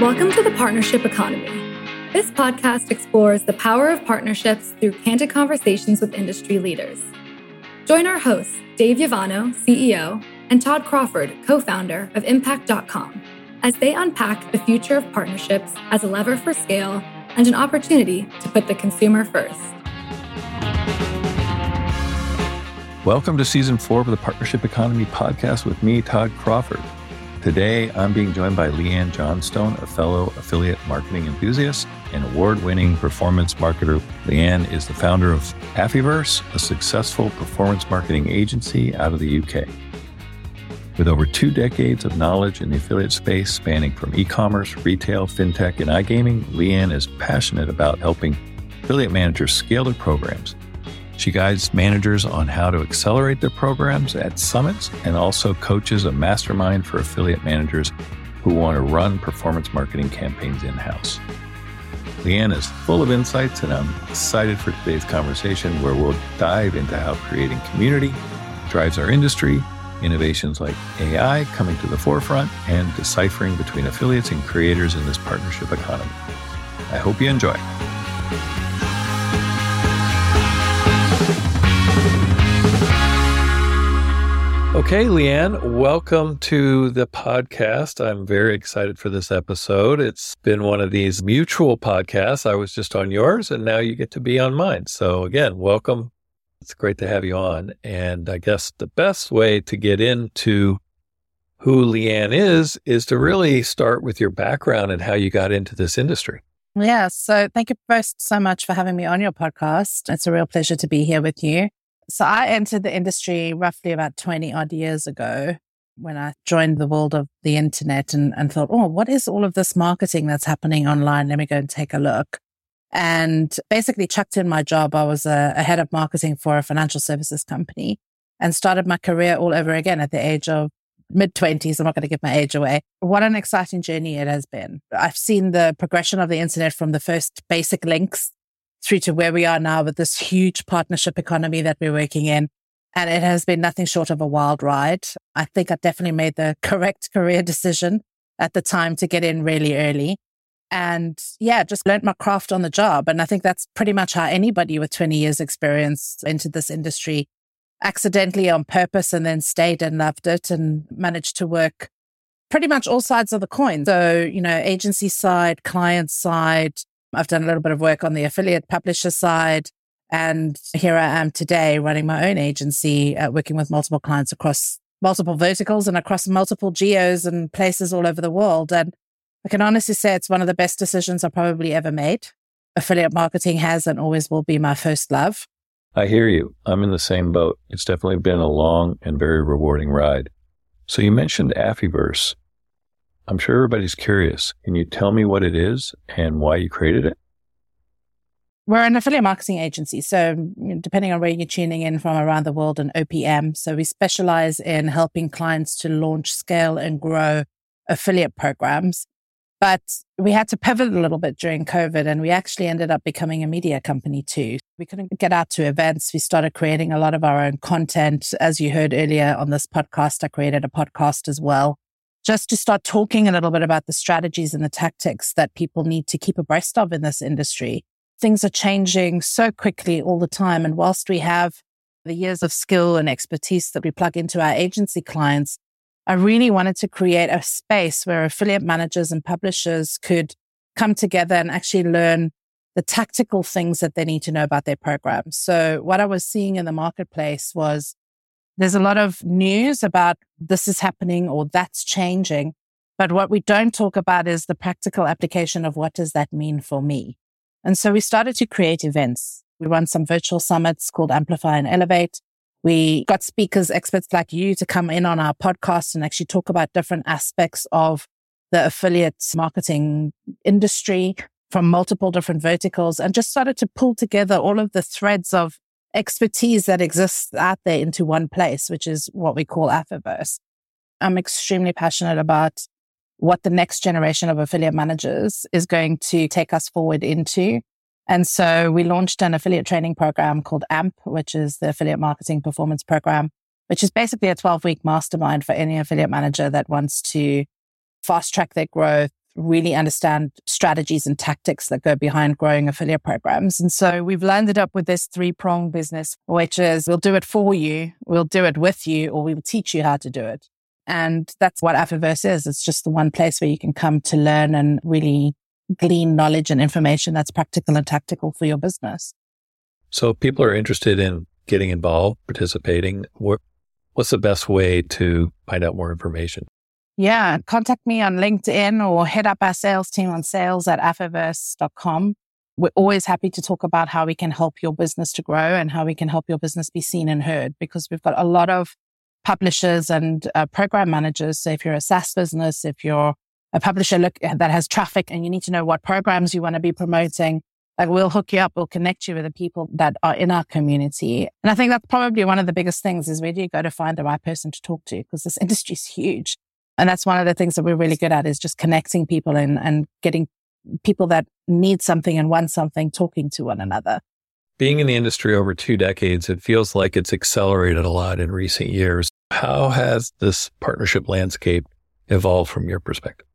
Welcome to the Partnership Economy. This podcast explores the power of partnerships through candid conversations with industry leaders. Join our hosts, Dave Yovanno, CEO, and Todd Crawford, co founder of Impact.com, as they unpack the future of partnerships as a lever for scale and an opportunity to put the consumer first. Welcome to season four of the Partnership Economy podcast with me, Todd Crawford. Today, I'm being joined by Lee-Ann Johnstone, a fellow affiliate marketing enthusiast and award winning performance marketer. Lee-Ann is the founder of Affiverse, a successful performance marketing agency out of the UK. With over two decades of knowledge in the affiliate space spanning from e commerce, retail, fintech, and iGaming, Lee-Ann is passionate about helping affiliate managers scale their programs she guides managers on how to accelerate their programs at summits and also coaches a mastermind for affiliate managers who want to run performance marketing campaigns in house. Lee-Ann is full of insights, and I'm excited for today's conversation where we'll dive into how creating community drives our industry, innovations like AI coming to the forefront, and deciphering between affiliates and creators in this partnership economy. I hope you enjoy. Okay, Lee-Ann, welcome to the podcast. I'm very excited for this episode. It's been one of these mutual podcasts. I was just on yours and now you get to be on mine. So, again, welcome. It's great to have you on. And I guess the best way to get into who Lee-Ann is, is to really start with your background and how you got into this industry. Yeah. So, thank you both so much for having me on your podcast. It's a real pleasure to be here with you. So I entered the industry roughly about 20 odd years ago when I joined the world of the internet and, and thought, oh, what is all of this marketing that's happening online? Let me go and take a look. And basically chucked in my job. I was a, a head of marketing for a financial services company and started my career all over again at the age of mid 20s. I'm not going to give my age away. What an exciting journey it has been. I've seen the progression of the internet from the first basic links through to where we are now with this huge partnership economy that we're working in. And it has been nothing short of a wild ride. I think I definitely made the correct career decision at the time to get in really early. And yeah, just learned my craft on the job. And I think that's pretty much how anybody with 20 years experience into this industry accidentally on purpose and then stayed and loved it and managed to work pretty much all sides of the coin. So, you know, agency side, client side, I've done a little bit of work on the affiliate publisher side. And here I am today running my own agency, uh, working with multiple clients across multiple verticals and across multiple geos and places all over the world. And I can honestly say it's one of the best decisions I probably ever made. Affiliate marketing has and always will be my first love. I hear you. I'm in the same boat. It's definitely been a long and very rewarding ride. So you mentioned Affiverse. I'm sure everybody's curious. Can you tell me what it is and why you created it? We're an affiliate marketing agency. So, depending on where you're tuning in from around the world, an OPM. So, we specialize in helping clients to launch, scale, and grow affiliate programs. But we had to pivot a little bit during COVID and we actually ended up becoming a media company too. We couldn't get out to events. We started creating a lot of our own content. As you heard earlier on this podcast, I created a podcast as well just to start talking a little bit about the strategies and the tactics that people need to keep abreast of in this industry. Things are changing so quickly all the time. And whilst we have the years of skill and expertise that we plug into our agency clients, I really wanted to create a space where affiliate managers and publishers could come together and actually learn the tactical things that they need to know about their programs. So what I was seeing in the marketplace was there's a lot of news about this is happening or that's changing. But what we don't talk about is the practical application of what does that mean for me? And so we started to create events. We run some virtual summits called Amplify and Elevate. We got speakers, experts like you to come in on our podcast and actually talk about different aspects of the affiliate marketing industry from multiple different verticals and just started to pull together all of the threads of expertise that exists out there into one place, which is what we call Affiverse. I'm extremely passionate about what the next generation of affiliate managers is going to take us forward into. And so we launched an affiliate training program called AMP, which is the affiliate marketing performance program, which is basically a 12 week mastermind for any affiliate manager that wants to fast track their growth, really understand strategies and tactics that go behind growing affiliate programs. And so we've landed up with this three prong business, which is we'll do it for you, we'll do it with you, or we'll teach you how to do it. And that's what Affiverse is. It's just the one place where you can come to learn and really glean knowledge and information that's practical and tactical for your business. So people are interested in getting involved, participating. What, what's the best way to find out more information? Yeah, contact me on LinkedIn or head up our sales team on sales at affiverse.com. We're always happy to talk about how we can help your business to grow and how we can help your business be seen and heard because we've got a lot of publishers and uh, program managers. So if you're a SaaS business, if you're a publisher look, that has traffic and you need to know what programs you want to be promoting, like we'll hook you up, we'll connect you with the people that are in our community. And I think that's probably one of the biggest things is where do you go to find the right person to talk to? Because this industry is huge. And that's one of the things that we're really good at is just connecting people and, and getting people that need something and want something talking to one another. Being in the industry over two decades, it feels like it's accelerated a lot in recent years. How has this partnership landscape evolved from your perspective?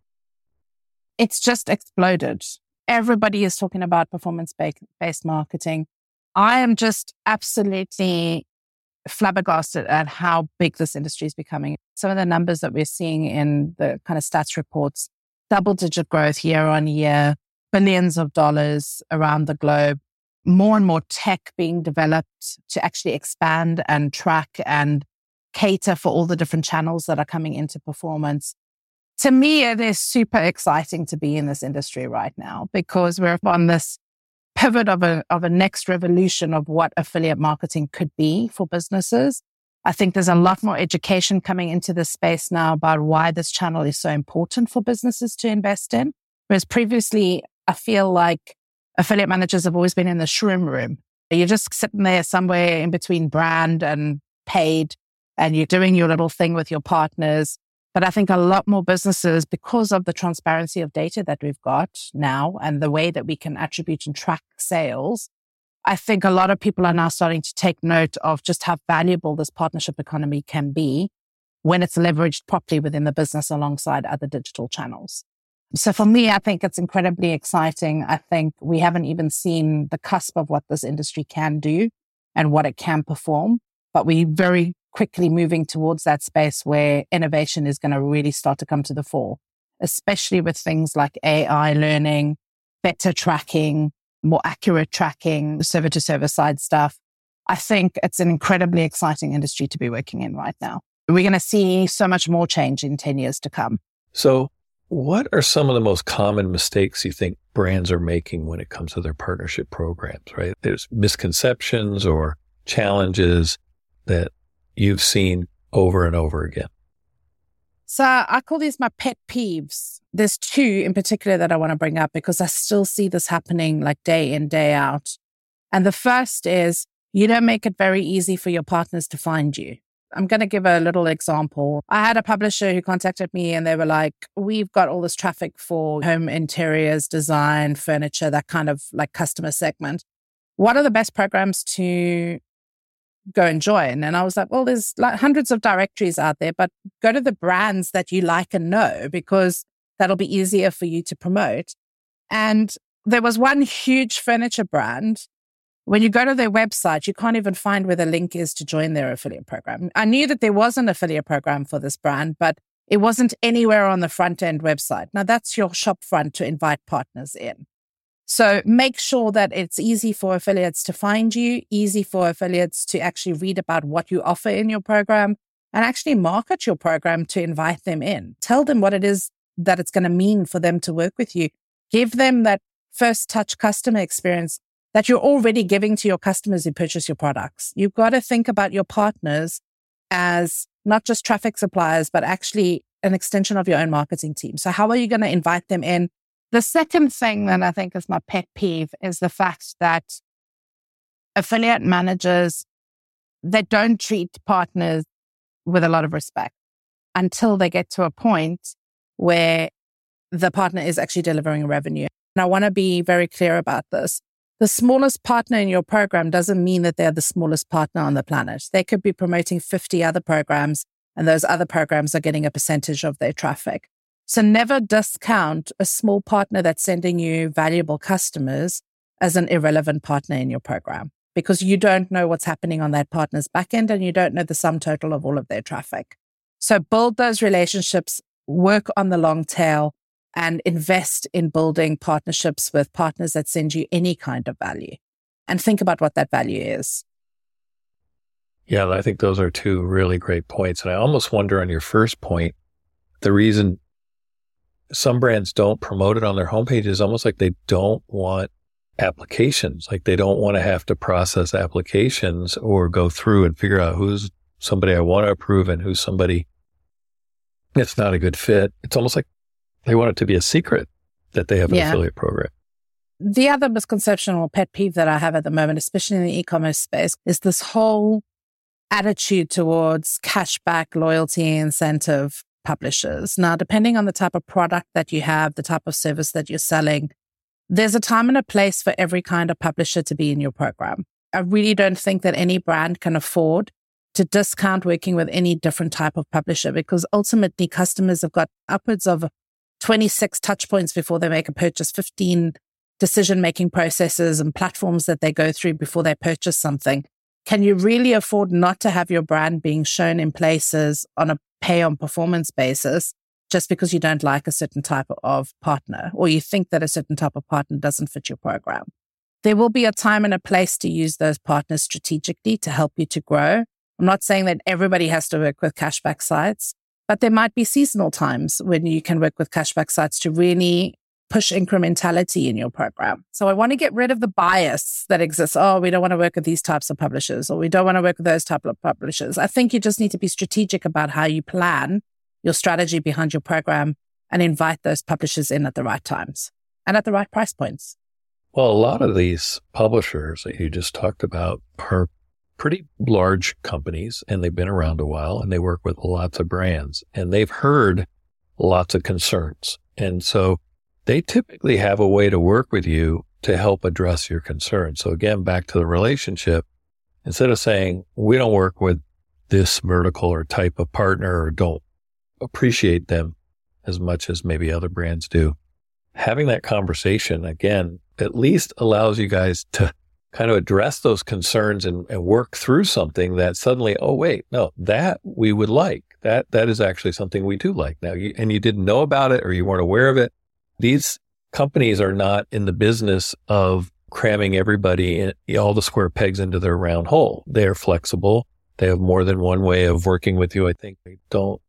It's just exploded. Everybody is talking about performance based marketing. I am just absolutely flabbergasted at how big this industry is becoming. Some of the numbers that we're seeing in the kind of stats reports, double digit growth year on year, billions of dollars around the globe, more and more tech being developed to actually expand and track and cater for all the different channels that are coming into performance. To me, it is super exciting to be in this industry right now because we're on this pivot of a, of a next revolution of what affiliate marketing could be for businesses. I think there's a lot more education coming into this space now about why this channel is so important for businesses to invest in. Whereas previously, I feel like affiliate managers have always been in the shroom room. You're just sitting there somewhere in between brand and paid, and you're doing your little thing with your partners. But I think a lot more businesses, because of the transparency of data that we've got now and the way that we can attribute and track sales, I think a lot of people are now starting to take note of just how valuable this partnership economy can be when it's leveraged properly within the business alongside other digital channels. So for me, I think it's incredibly exciting. I think we haven't even seen the cusp of what this industry can do and what it can perform, but we very quickly moving towards that space where innovation is going to really start to come to the fore, especially with things like AI learning, better tracking, more accurate tracking, server to server side stuff. I think it's an incredibly exciting industry to be working in right now. We're going to see so much more change in 10 years to come. So, what are some of the most common mistakes you think brands are making when it comes to their partnership programs, right? There's misconceptions or challenges that you've seen over and over again? So I call these my pet peeves. There's two in particular that I want to bring up because I still see this happening like day in, day out. And the first is you don't make it very easy for your partners to find you. I'm going to give a little example. I had a publisher who contacted me and they were like, We've got all this traffic for home interiors, design, furniture, that kind of like customer segment. What are the best programs to go and join. And I was like, well, there's like hundreds of directories out there, but go to the brands that you like and know because that'll be easier for you to promote. And there was one huge furniture brand. When you go to their website, you can't even find where the link is to join their affiliate program. I knew that there was an affiliate program for this brand, but it wasn't anywhere on the front end website. Now that's your shop front to invite partners in. So make sure that it's easy for affiliates to find you, easy for affiliates to actually read about what you offer in your program and actually market your program to invite them in. Tell them what it is that it's going to mean for them to work with you. Give them that first touch customer experience that you're already giving to your customers who purchase your products. You've got to think about your partners as not just traffic suppliers, but actually an extension of your own marketing team. So how are you going to invite them in? The second thing that I think is my pet peeve is the fact that affiliate managers they don't treat partners with a lot of respect until they get to a point where the partner is actually delivering revenue. And I want to be very clear about this. The smallest partner in your program doesn't mean that they're the smallest partner on the planet. They could be promoting 50 other programs and those other programs are getting a percentage of their traffic. So never discount a small partner that's sending you valuable customers as an irrelevant partner in your program because you don't know what's happening on that partner's backend and you don't know the sum total of all of their traffic. So build those relationships, work on the long tail and invest in building partnerships with partners that send you any kind of value and think about what that value is. Yeah, I think those are two really great points. And I almost wonder on your first point, the reason some brands don't promote it on their homepage is almost like they don't want applications. Like they don't want to have to process applications or go through and figure out who's somebody I want to approve and who's somebody that's not a good fit. It's almost like they want it to be a secret that they have an yeah. affiliate program. The other misconception or pet peeve that I have at the moment, especially in the e-commerce space, is this whole attitude towards cashback, loyalty, incentive publishers. Now, depending on the type of product that you have, the type of service that you're selling, there's a time and a place for every kind of publisher to be in your program. I really don't think that any brand can afford to discount working with any different type of publisher because ultimately customers have got upwards of 26 touch points before they make a purchase, 15 decision making processes and platforms that they go through before they purchase something. Can you really afford not to have your brand being shown in places on a pay on performance basis just because you don't like a certain type of partner or you think that a certain type of partner doesn't fit your program? There will be a time and a place to use those partners strategically to help you to grow. I'm not saying that everybody has to work with cashback sites, but there might be seasonal times when you can work with cashback sites to really push incrementality in your program. So I want to get rid of the bias that exists. Oh, we don't want to work with these types of publishers or we don't want to work with those type of publishers. I think you just need to be strategic about how you plan your strategy behind your program and invite those publishers in at the right times and at the right price points. Well, a lot of these publishers that you just talked about are pretty large companies and they've been around a while and they work with lots of brands and they've heard lots of concerns. And so they typically have a way to work with you to help address your concerns. So again, back to the relationship, instead of saying, we don't work with this vertical or type of partner or don't appreciate them as much as maybe other brands do, having that conversation again, at least allows you guys to kind of address those concerns and, and work through something that suddenly, oh, wait, no, that we would like. That, that is actually something we do like now. You, and you didn't know about it or you weren't aware of it these companies are not in the business of cramming everybody in, all the square pegs into their round hole. They are flexible. They have more than one way of working with you. I think they don't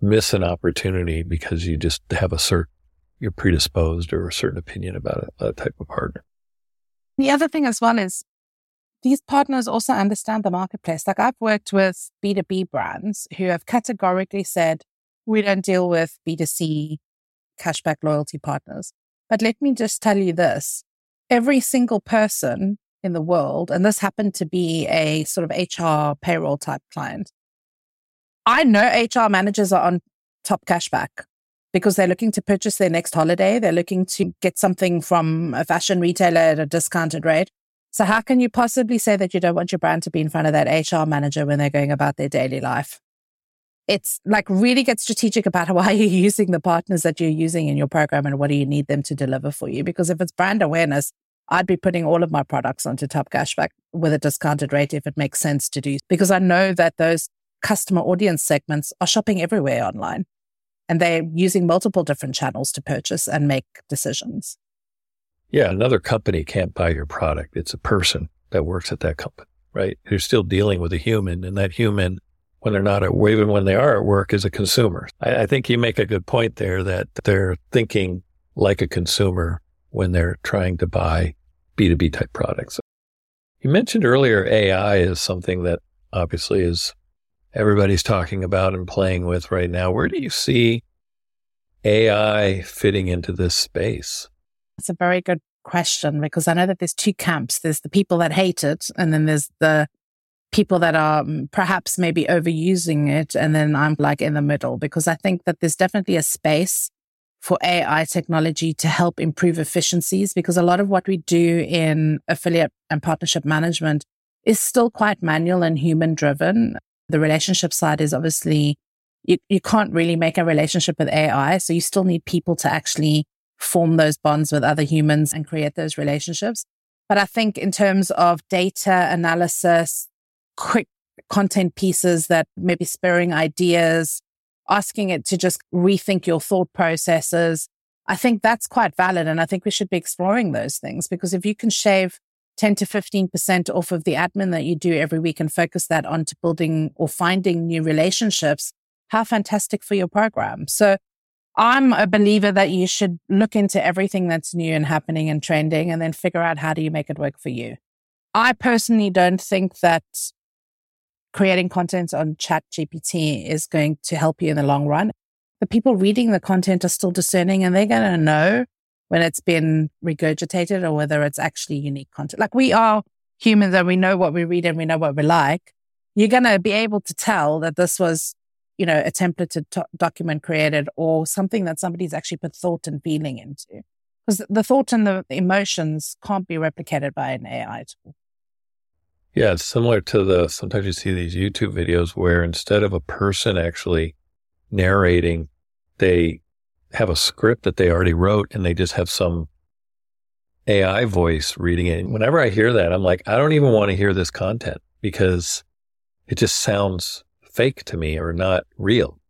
miss an opportunity because you just have a certain, you're predisposed or a certain opinion about a, a type of partner. The other thing as well is these partners also understand the marketplace. Like I've worked with B2B brands who have categorically said, we don't deal with B2C cashback loyalty partners. But let me just tell you this every single person in the world, and this happened to be a sort of HR payroll type client. I know HR managers are on Top Cashback because they're looking to purchase their next holiday. They're looking to get something from a fashion retailer at a discounted rate. So, how can you possibly say that you don't want your brand to be in front of that HR manager when they're going about their daily life? It's like really get strategic about why you're using the partners that you're using in your program and what do you need them to deliver for you. Because if it's brand awareness, I'd be putting all of my products onto Top Cashback with a discounted rate if it makes sense to do, because I know that those customer audience segments are shopping everywhere online and they're using multiple different channels to purchase and make decisions. Yeah, another company can't buy your product. It's a person that works at that company, right? You're still dealing with a human and that human when they're not at even when they are at work as a consumer. I, I think you make a good point there that they're thinking like a consumer when they're trying to buy B2B type products. You mentioned earlier AI is something that obviously is everybody's talking about and playing with right now. Where do you see AI fitting into this space? It's a very good question because I know that there's two camps. There's the people that hate it, and then there's the people that are mm, perhaps maybe overusing it. And then I'm like in the middle because I think that there's definitely a space for AI technology to help improve efficiencies because a lot of what we do in affiliate and partnership management is still quite manual and human driven. The relationship side is obviously you, you can't really make a relationship with AI. So you still need people to actually form those bonds with other humans and create those relationships. But I think in terms of data analysis, quick content pieces that maybe spurring ideas, asking it to just rethink your thought processes, I think that's quite valid. And I think we should be exploring those things because if you can shave 10 to 15% off of the admin that you do every week and focus that onto building or finding new relationships, how fantastic for your program. So I'm a believer that you should look into everything that's new and happening and trending and then figure out how do you make it work for you. I personally don't think that creating content on ChatGPT is going to help you in the long run. The people reading the content are still discerning and they're going to know when it's been regurgitated or whether it's actually unique content. Like we are humans and we know what we read and we know what we like. You're going to be able to tell that this was you know, a templated to- document created or something that somebody's actually put thought and feeling into. Because the thought and the emotions can't be replicated by an AI tool. Yeah, it's similar to the sometimes you see these YouTube videos where instead of a person actually narrating, they have a script that they already wrote and they just have some AI voice reading it. Whenever I hear that, I'm like, I don't even want to hear this content because it just sounds fake to me or not real.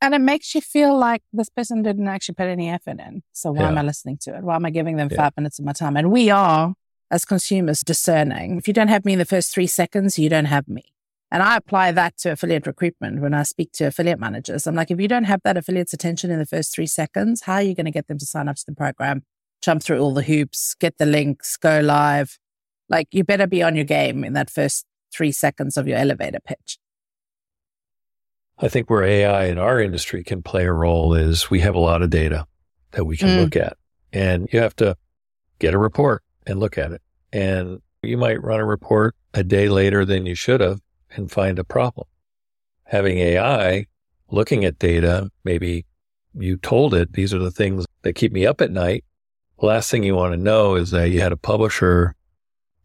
And it makes you feel like this person didn't actually put any effort in. So why yeah. am I listening to it? Why am I giving them yeah. five minutes of my time? And we are, as consumers, discerning. If you don't have me in the first three seconds, you don't have me. And I apply that to affiliate recruitment when I speak to affiliate managers. I'm like, if you don't have that affiliate's attention in the first three seconds, how are you going to get them to sign up to the program, jump through all the hoops, get the links, go live? Like, you better be on your game in that first three seconds of your elevator pitch. I think where AI in our industry can play a role is we have a lot of data that we can mm. look at and you have to get a report and look at it. And you might run a report a day later than you should have and find a problem. Having AI looking at data, maybe you told it, these are the things that keep me up at night. Last thing you want to know is that you had a publisher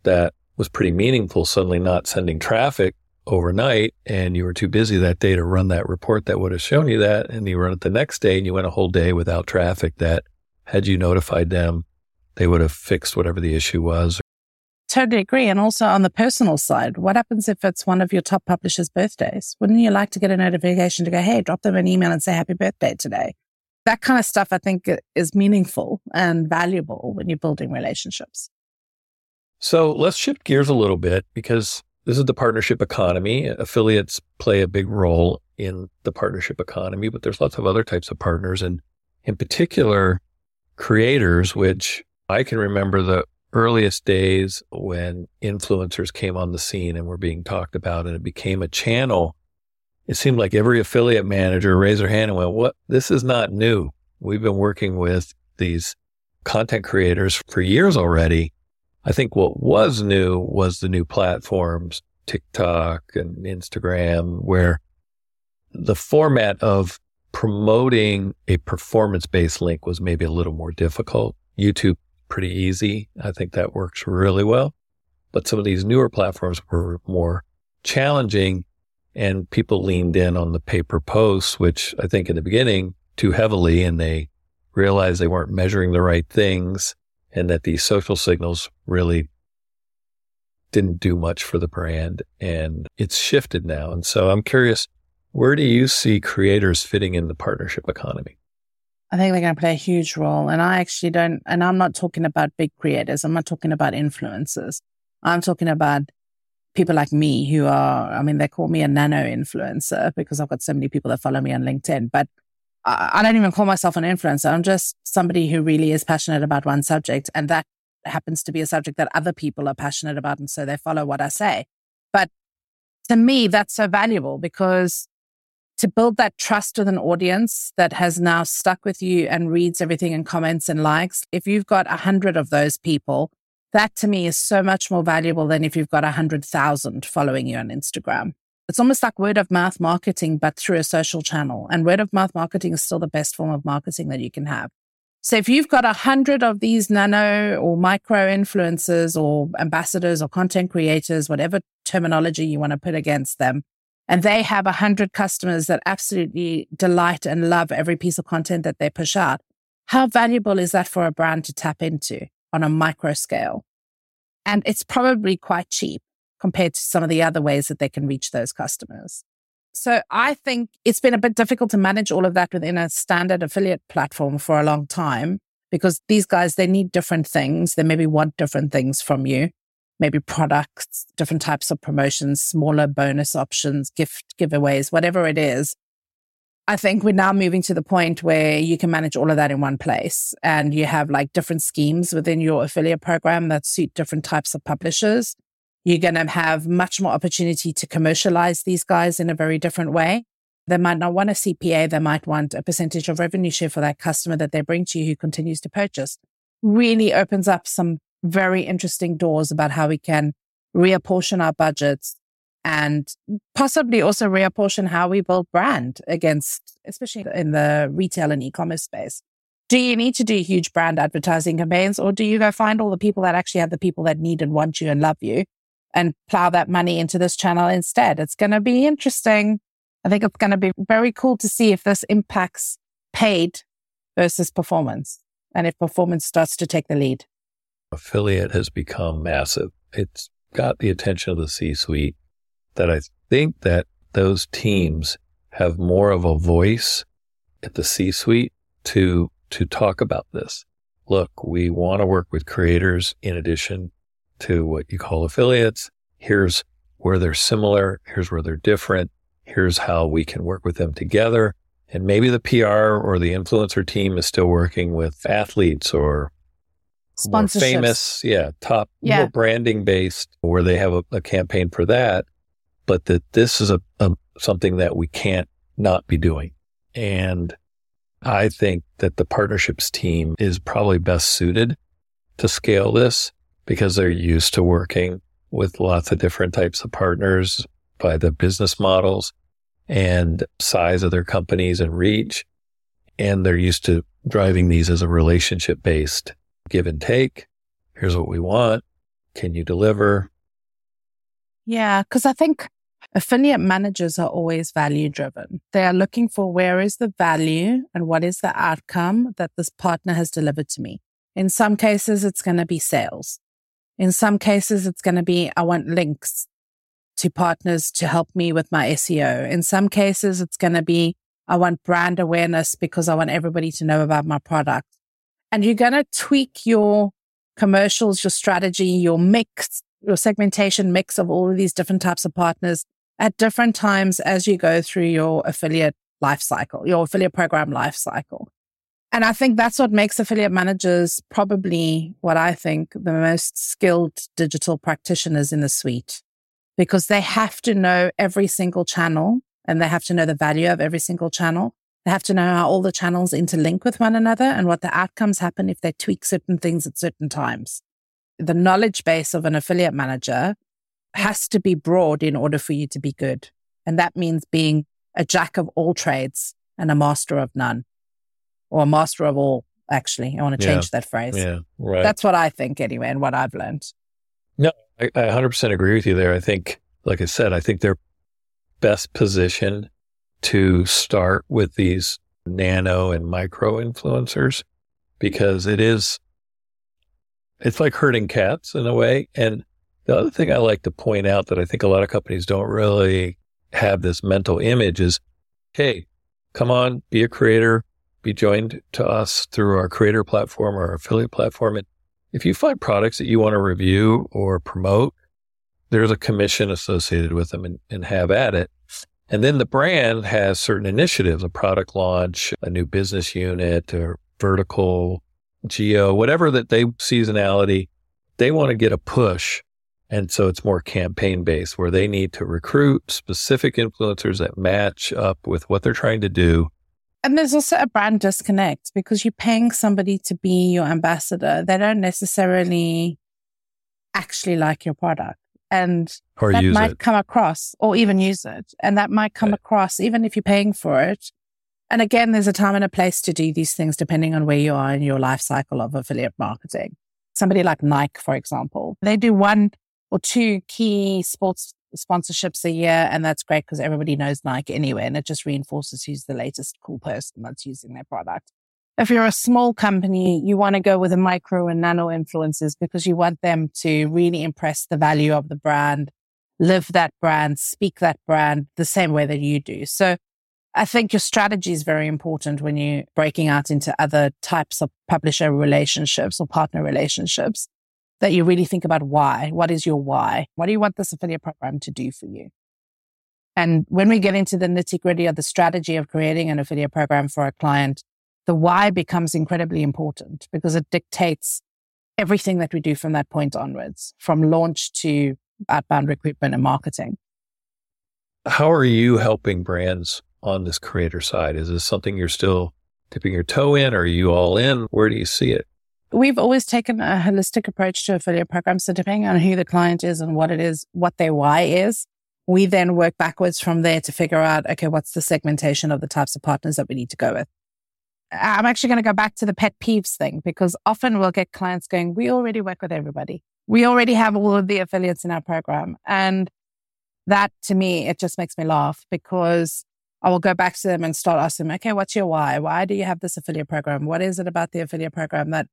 that was pretty meaningful suddenly not sending traffic overnight and you were too busy that day to run that report that would have shown you that. And you run it the next day and you went a whole day without traffic that had you notified them, they would have fixed whatever the issue was. Totally agree. And also on the personal side, what happens if it's one of your top publishers' birthdays? Wouldn't you like to get a notification to go, hey, drop them an email and say happy birthday today? That kind of stuff I think is meaningful and valuable when you're building relationships. So let's shift gears a little bit because this is the partnership economy. Affiliates play a big role in the partnership economy, but there's lots of other types of partners. And in particular, creators, which I can remember the earliest days when influencers came on the scene and were being talked about and it became a channel. It seemed like every affiliate manager raised their hand and went, what? This is not new. We've been working with these content creators for years already. I think what was new was the new platforms, TikTok and Instagram, where the format of promoting a performance based link was maybe a little more difficult. YouTube, pretty easy. I think that works really well. But some of these newer platforms were more challenging and people leaned in on the paper posts, which I think in the beginning too heavily and they realized they weren't measuring the right things and that these social signals really didn't do much for the brand and it's shifted now. And so I'm curious, where do you see creators fitting in the partnership economy? I think they're going to play a huge role. And I actually don't, and I'm not talking about big creators. I'm not talking about influencers. I'm talking about people like me who are, I mean, they call me a nano influencer because I've got so many people that follow me on LinkedIn, but I don't even call myself an influencer. I'm just somebody who really is passionate about one subject. And that happens to be a subject that other people are passionate about. And so they follow what I say. But to me, that's so valuable because to build that trust with an audience that has now stuck with you and reads everything and comments and likes, if you've got a hundred of those people, that to me is so much more valuable than if you've got a hundred thousand following you on Instagram. It's almost like word of mouth marketing, but through a social channel. And word of mouth marketing is still the best form of marketing that you can have. So if you've got a hundred of these nano or micro influencers or ambassadors or content creators, whatever terminology you want to put against them, and they have 100 customers that absolutely delight and love every piece of content that they push out, how valuable is that for a brand to tap into on a micro scale? And it's probably quite cheap compared to some of the other ways that they can reach those customers. So I think it's been a bit difficult to manage all of that within a standard affiliate platform for a long time because these guys, they need different things. They maybe want different things from you, maybe products, different types of promotions, smaller bonus options, gift giveaways, whatever it is. I think we're now moving to the point where you can manage all of that in one place and you have like different schemes within your affiliate program that suit different types of publishers. You're going to have much more opportunity to commercialize these guys in a very different way. They might not want a CPA. They might want a percentage of revenue share for that customer that they bring to you who continues to purchase. Really opens up some very interesting doors about how we can reapportion our budgets and possibly also reapportion how we build brand against, especially in the retail and e-commerce space. Do you need to do huge brand advertising campaigns or do you go find all the people that actually have the people that need and want you and love you and plow that money into this channel instead. It's going to be interesting. I think it's going to be very cool to see if this impacts paid versus performance and if performance starts to take the lead. Affiliate has become massive. It's got the attention of the C suite that I think that those teams have more of a voice at the C suite to, to talk about this. Look, we want to work with creators in addition to what you call affiliates. Here's where they're similar. Here's where they're different. Here's how we can work with them together. And maybe the PR or the influencer team is still working with athletes or more famous, yeah, top, yeah. more branding based, where they have a, a, campaign for that. But that this is a, a something that we can't not be doing. And I think that the partnerships team is probably best suited to scale this because they're used to working with lots of different types of partners by the business models and size of their companies and reach. And they're used to driving these as a relationship based give and take. Here's what we want. Can you deliver? Yeah, because I think affiliate managers are always value driven. They are looking for where is the value and what is the outcome that this partner has delivered to me. In some cases, it's going to be sales. In some cases, it's going to be, I want links to partners to help me with my SEO. In some cases, it's going to be, I want brand awareness because I want everybody to know about my product. And you're going to tweak your commercials, your strategy, your mix, your segmentation mix of all of these different types of partners at different times as you go through your affiliate life cycle, your affiliate program life cycle. And I think that's what makes affiliate managers probably what I think the most skilled digital practitioners in the suite because they have to know every single channel and they have to know the value of every single channel. They have to know how all the channels interlink with one another and what the outcomes happen if they tweak certain things at certain times. The knowledge base of an affiliate manager has to be broad in order for you to be good. And that means being a jack of all trades and a master of none or a master of all, actually. I want to change yeah. that phrase. Yeah, right. That's what I think anyway, and what I've learned. No, I, I 100% agree with you there. I think, like I said, I think they're best positioned to start with these nano and micro influencers because it is, it's like herding cats in a way. And the other thing I like to point out that I think a lot of companies don't really have this mental image is, hey, come on, be a creator, be joined to us through our creator platform or our affiliate platform. And if you find products that you want to review or promote, there's a commission associated with them and, and have at it. And then the brand has certain initiatives, a product launch, a new business unit or vertical geo, whatever that they seasonality, they want to get a push. And so it's more campaign based where they need to recruit specific influencers that match up with what they're trying to do and there's also a brand disconnect because you're paying somebody to be your ambassador. They don't necessarily actually like your product. And or that might it. come across or even use it. And that might come right. across even if you're paying for it. And again, there's a time and a place to do these things depending on where you are in your life cycle of affiliate marketing. Somebody like Nike, for example, they do one or two key sports sponsorships a year, and that's great because everybody knows Nike anyway, and it just reinforces who's the latest cool person that's using their product. If you're a small company, you want to go with the micro and nano influencers because you want them to really impress the value of the brand, live that brand, speak that brand the same way that you do. So I think your strategy is very important when you're breaking out into other types of publisher relationships or partner relationships that you really think about why. What is your why? What do you want this affiliate program to do for you? And when we get into the nitty gritty of the strategy of creating an affiliate program for a client, the why becomes incredibly important because it dictates everything that we do from that point onwards, from launch to outbound recruitment and marketing. How are you helping brands on this creator side? Is this something you're still dipping your toe in? Or are you all in? Where do you see it? We've always taken a holistic approach to affiliate programs. So depending on who the client is and what it is, what their why is, we then work backwards from there to figure out, okay, what's the segmentation of the types of partners that we need to go with? I'm actually going to go back to the pet peeves thing because often we'll get clients going, we already work with everybody. We already have all of the affiliates in our program. And that to me, it just makes me laugh because I will go back to them and start asking them, okay, what's your why? Why do you have this affiliate program? What is it about the affiliate program that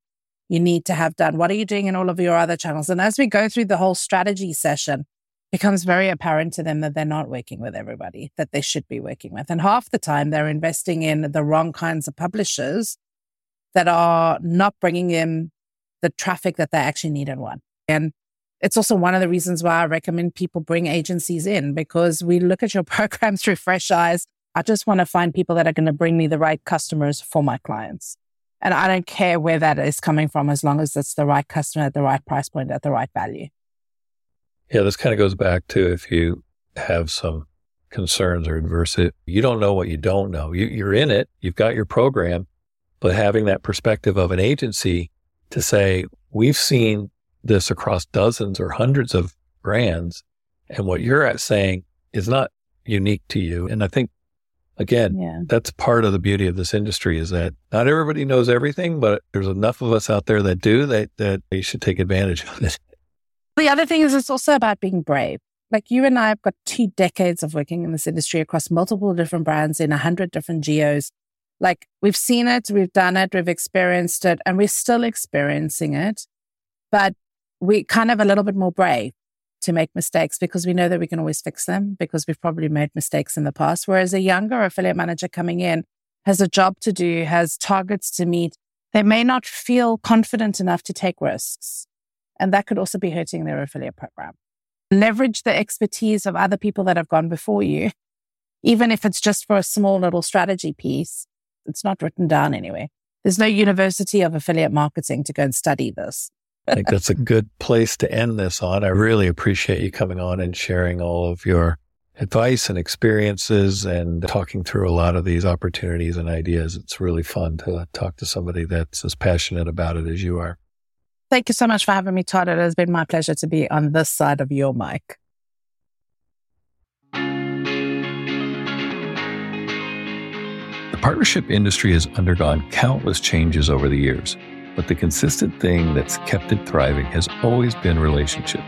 you need to have done? What are you doing in all of your other channels? And as we go through the whole strategy session, becomes very apparent to them that they're not working with everybody that they should be working with. And half the time they're investing in the wrong kinds of publishers that are not bringing in the traffic that they actually need and want. And it's also one of the reasons why I recommend people bring agencies in because we look at your programs through fresh eyes. I just want to find people that are going to bring me the right customers for my clients. And I don't care where that is coming from as long as it's the right customer at the right price point at the right value. Yeah, this kind of goes back to if you have some concerns or adversity, you don't know what you don't know. You, you're in it, you've got your program, but having that perspective of an agency to say, we've seen this across dozens or hundreds of brands, and what you're at saying is not unique to you. And I think again, yeah. that's part of the beauty of this industry is that not everybody knows everything, but there's enough of us out there that do that that you should take advantage of it. The other thing is it's also about being brave. Like you and I have got two decades of working in this industry across multiple different brands in a hundred different geos. Like we've seen it, we've done it, we've experienced it, and we're still experiencing it. But we kind of a little bit more brave to make mistakes because we know that we can always fix them because we've probably made mistakes in the past. Whereas a younger affiliate manager coming in has a job to do, has targets to meet. They may not feel confident enough to take risks. And that could also be hurting their affiliate program. Leverage the expertise of other people that have gone before you, even if it's just for a small little strategy piece. It's not written down anyway. There's no university of affiliate marketing to go and study this. I think that's a good place to end this on. I really appreciate you coming on and sharing all of your advice and experiences and talking through a lot of these opportunities and ideas. It's really fun to talk to somebody that's as passionate about it as you are. Thank you so much for having me, Todd. It has been my pleasure to be on this side of your mic. The partnership industry has undergone countless changes over the years, but the consistent thing that's kept it thriving has always been relationship.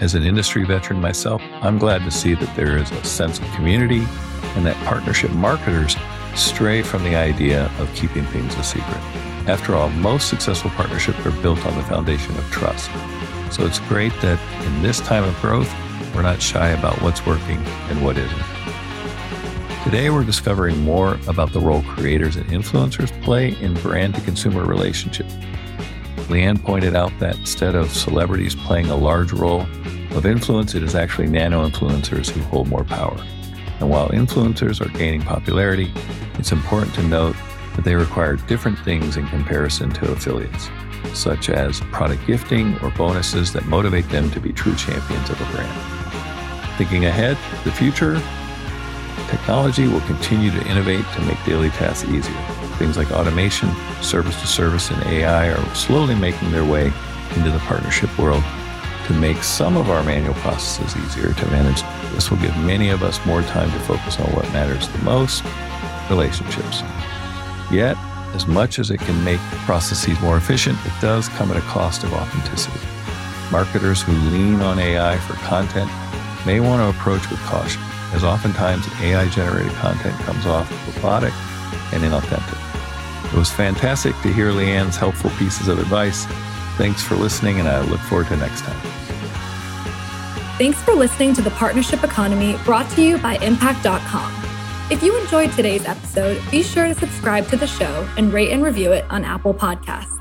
As an industry veteran myself, I'm glad to see that there is a sense of community and that partnership marketers stray from the idea of keeping things a secret. After all, most successful partnerships are built on the foundation of trust. So it's great that in this time of growth, we're not shy about what's working and what isn't. Today, we're discovering more about the role creators and influencers play in brand to consumer relationships. Lee-Ann pointed out that instead of celebrities playing a large role of influence, it is actually nano influencers who hold more power. And while influencers are gaining popularity, it's important to note but they require different things in comparison to affiliates, such as product gifting or bonuses that motivate them to be true champions of a brand. Thinking ahead the future, technology will continue to innovate to make daily tasks easier. Things like automation, service to service, and AI are slowly making their way into the partnership world to make some of our manual processes easier to manage. This will give many of us more time to focus on what matters the most relationships. Yet, as much as it can make processes more efficient, it does come at a cost of authenticity. Marketers who lean on AI for content may want to approach with caution, as oftentimes AI generated content comes off robotic and inauthentic. It was fantastic to hear Lee-Ann's helpful pieces of advice. Thanks for listening, and I look forward to next time. Thanks for listening to the Partnership Economy brought to you by Impact.com. If you enjoyed today's episode, be sure to subscribe to the show and rate and review it on Apple Podcasts.